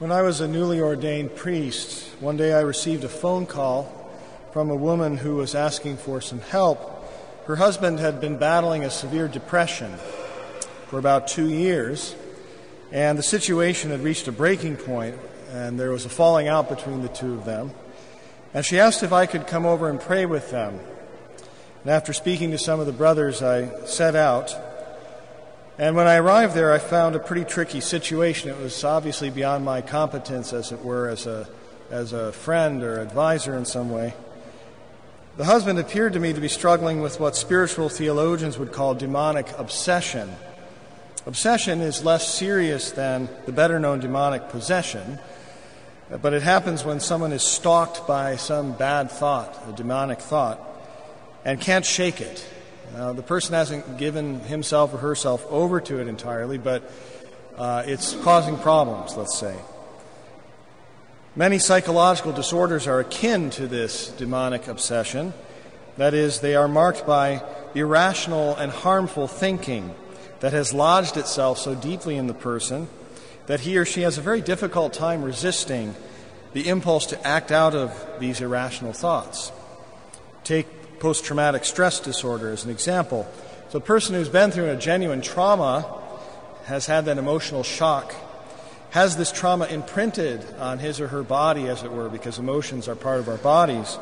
When I was a newly ordained priest, one day I received a phone call from a woman who was asking for some help. Her husband had been battling a severe depression for about two years, and the situation had reached a breaking point, and there was a falling out between the two of them. And she asked if I could come over and pray with them. And after speaking to some of the brothers, I set out. And when I arrived there, I found a pretty tricky situation. It was obviously beyond my competence, as it were, as a, as a friend or advisor in some way. The husband appeared to me to be struggling with what spiritual theologians would call demonic obsession. Obsession is less serious than the better known demonic possession, but it happens when someone is stalked by some bad thought, a demonic thought, and can't shake it. Now, the person hasn't given himself or herself over to it entirely, but uh, it's causing problems, let's say. Many psychological disorders are akin to this demonic obsession. That is, they are marked by irrational and harmful thinking that has lodged itself so deeply in the person that he or she has a very difficult time resisting the impulse to act out of these irrational thoughts. Take post traumatic stress disorder as an example. So, a person who's been through a genuine trauma has had that emotional shock, has this trauma imprinted on his or her body, as it were, because emotions are part of our bodies,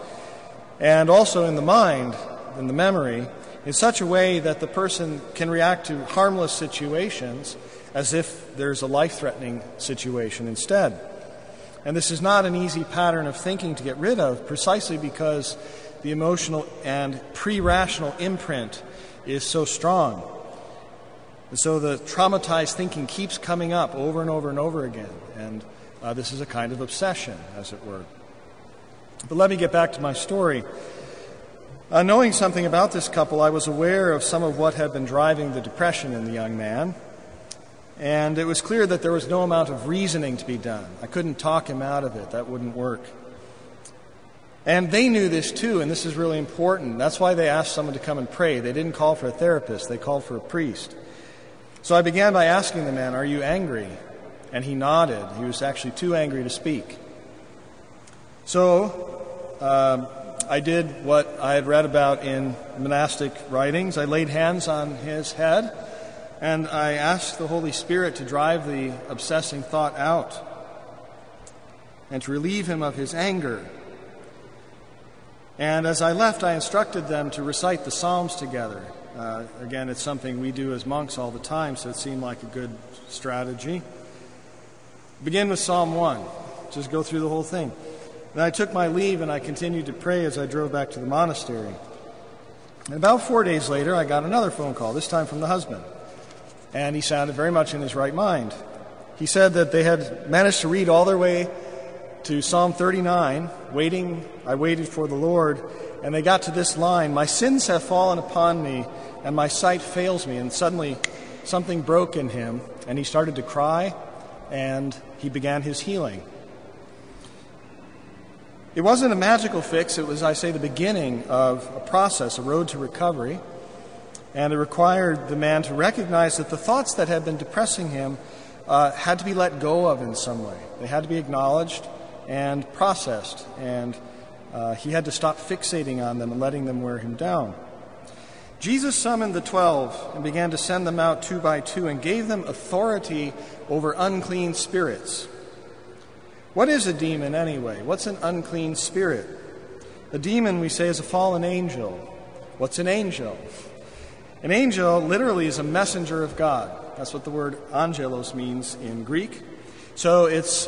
and also in the mind, in the memory, in such a way that the person can react to harmless situations as if there's a life threatening situation instead. And this is not an easy pattern of thinking to get rid of, precisely because the emotional and pre rational imprint is so strong. And so the traumatized thinking keeps coming up over and over and over again. And uh, this is a kind of obsession, as it were. But let me get back to my story. Uh, knowing something about this couple, I was aware of some of what had been driving the depression in the young man. And it was clear that there was no amount of reasoning to be done. I couldn't talk him out of it, that wouldn't work. And they knew this too, and this is really important. That's why they asked someone to come and pray. They didn't call for a therapist, they called for a priest. So I began by asking the man, Are you angry? And he nodded. He was actually too angry to speak. So, um, I did what I had read about in monastic writings. I laid hands on his head and I asked the Holy Spirit to drive the obsessing thought out and to relieve him of his anger. And as I left, I instructed them to recite the Psalms together. Uh, again, it's something we do as monks all the time, so it seemed like a good strategy. Begin with Psalm 1. Just go through the whole thing. Then I took my leave and I continued to pray as I drove back to the monastery. And about four days later, I got another phone call, this time from the husband. And he sounded very much in his right mind. He said that they had managed to read all their way to Psalm 39, waiting, I waited for the Lord, and they got to this line My sins have fallen upon me, and my sight fails me. And suddenly something broke in him, and he started to cry, and he began his healing. It wasn't a magical fix, it was, I say, the beginning of a process, a road to recovery. And it required the man to recognize that the thoughts that had been depressing him uh, had to be let go of in some way. They had to be acknowledged and processed, and uh, he had to stop fixating on them and letting them wear him down. Jesus summoned the twelve and began to send them out two by two and gave them authority over unclean spirits. What is a demon anyway? What's an unclean spirit? A demon, we say, is a fallen angel. What's an angel? An angel literally is a messenger of God. That's what the word angelos means in Greek. So it's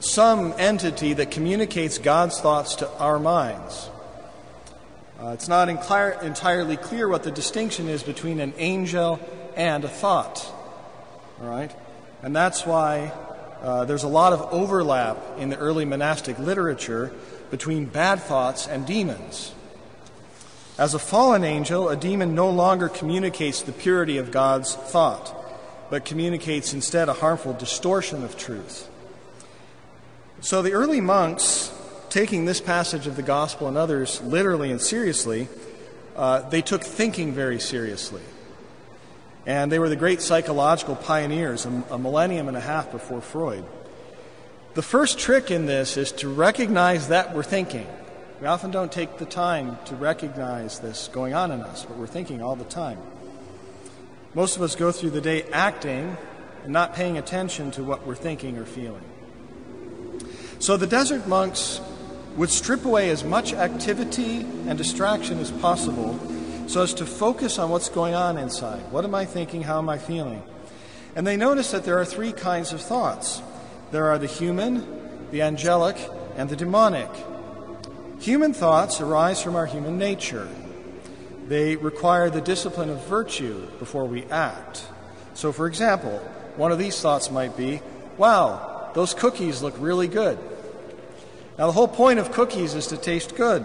some entity that communicates God's thoughts to our minds. Uh, it's not entirely clear what the distinction is between an angel and a thought. All right? And that's why uh, there's a lot of overlap in the early monastic literature between bad thoughts and demons. As a fallen angel, a demon no longer communicates the purity of God's thought, but communicates instead a harmful distortion of truth. So the early monks, taking this passage of the gospel and others literally and seriously, uh, they took thinking very seriously. And they were the great psychological pioneers a, a millennium and a half before Freud. The first trick in this is to recognize that we're thinking. We often don't take the time to recognize this going on in us, but we're thinking all the time. Most of us go through the day acting and not paying attention to what we're thinking or feeling. So the desert monks would strip away as much activity and distraction as possible so as to focus on what's going on inside. What am I thinking? How am I feeling? And they notice that there are three kinds of thoughts there are the human, the angelic, and the demonic. Human thoughts arise from our human nature. They require the discipline of virtue before we act. So, for example, one of these thoughts might be, Wow, those cookies look really good. Now, the whole point of cookies is to taste good.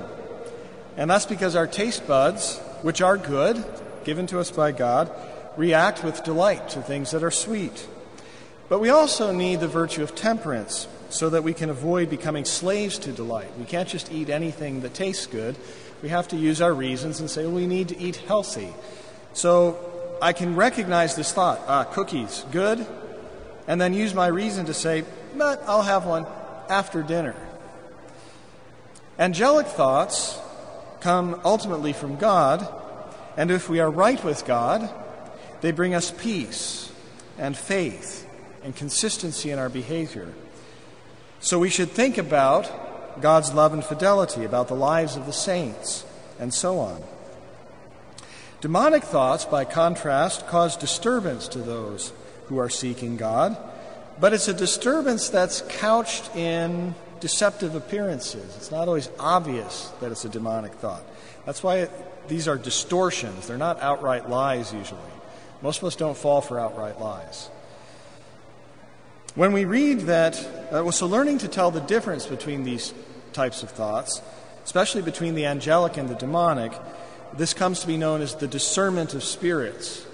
And that's because our taste buds, which are good, given to us by God, react with delight to things that are sweet. But we also need the virtue of temperance so that we can avoid becoming slaves to delight. We can't just eat anything that tastes good. We have to use our reasons and say, well, we need to eat healthy. So I can recognize this thought ah, cookies, good, and then use my reason to say, but I'll have one after dinner. Angelic thoughts come ultimately from God, and if we are right with God, they bring us peace and faith and consistency in our behavior. So we should think about God's love and fidelity, about the lives of the saints, and so on. Demonic thoughts, by contrast, cause disturbance to those who are seeking God, but it's a disturbance that's couched in deceptive appearances. It's not always obvious that it's a demonic thought. That's why it, these are distortions. They're not outright lies usually. Most of us don't fall for outright lies. When we read that, uh, well, so learning to tell the difference between these types of thoughts, especially between the angelic and the demonic, this comes to be known as the discernment of spirits.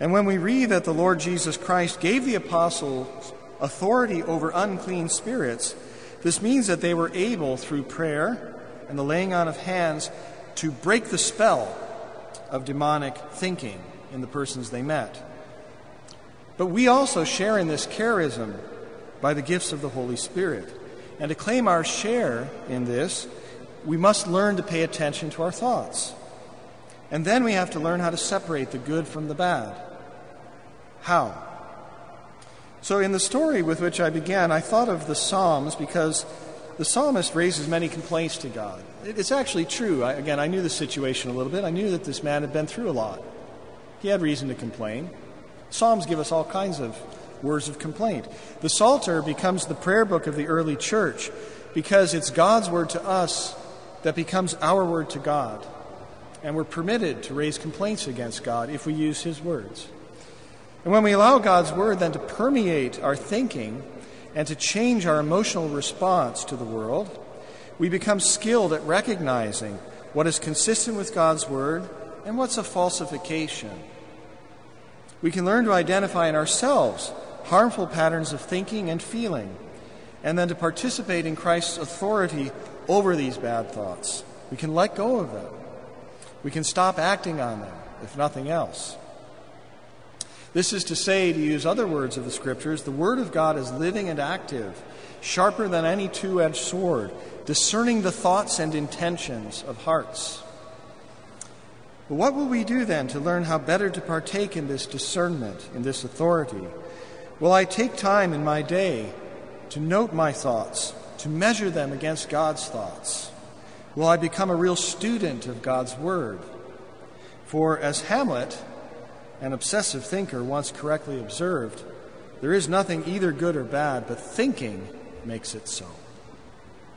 And when we read that the Lord Jesus Christ gave the apostles authority over unclean spirits, this means that they were able, through prayer and the laying on of hands, to break the spell of demonic thinking in the persons they met. But we also share in this charism by the gifts of the Holy Spirit. And to claim our share in this, we must learn to pay attention to our thoughts. And then we have to learn how to separate the good from the bad. How? So, in the story with which I began, I thought of the Psalms because the psalmist raises many complaints to God. It's actually true. I, again, I knew the situation a little bit. I knew that this man had been through a lot. He had reason to complain. Psalms give us all kinds of words of complaint. The Psalter becomes the prayer book of the early church because it's God's word to us that becomes our word to God. And we're permitted to raise complaints against God if we use his words. And when we allow God's word then to permeate our thinking and to change our emotional response to the world, we become skilled at recognizing what is consistent with God's word and what's a falsification. We can learn to identify in ourselves harmful patterns of thinking and feeling, and then to participate in Christ's authority over these bad thoughts. We can let go of them. We can stop acting on them, if nothing else. This is to say, to use other words of the Scriptures, the Word of God is living and active, sharper than any two edged sword, discerning the thoughts and intentions of hearts. But what will we do then to learn how better to partake in this discernment, in this authority? Will I take time in my day to note my thoughts, to measure them against God's thoughts? Will I become a real student of God's Word? For as Hamlet, an obsessive thinker, once correctly observed, there is nothing either good or bad, but thinking makes it so.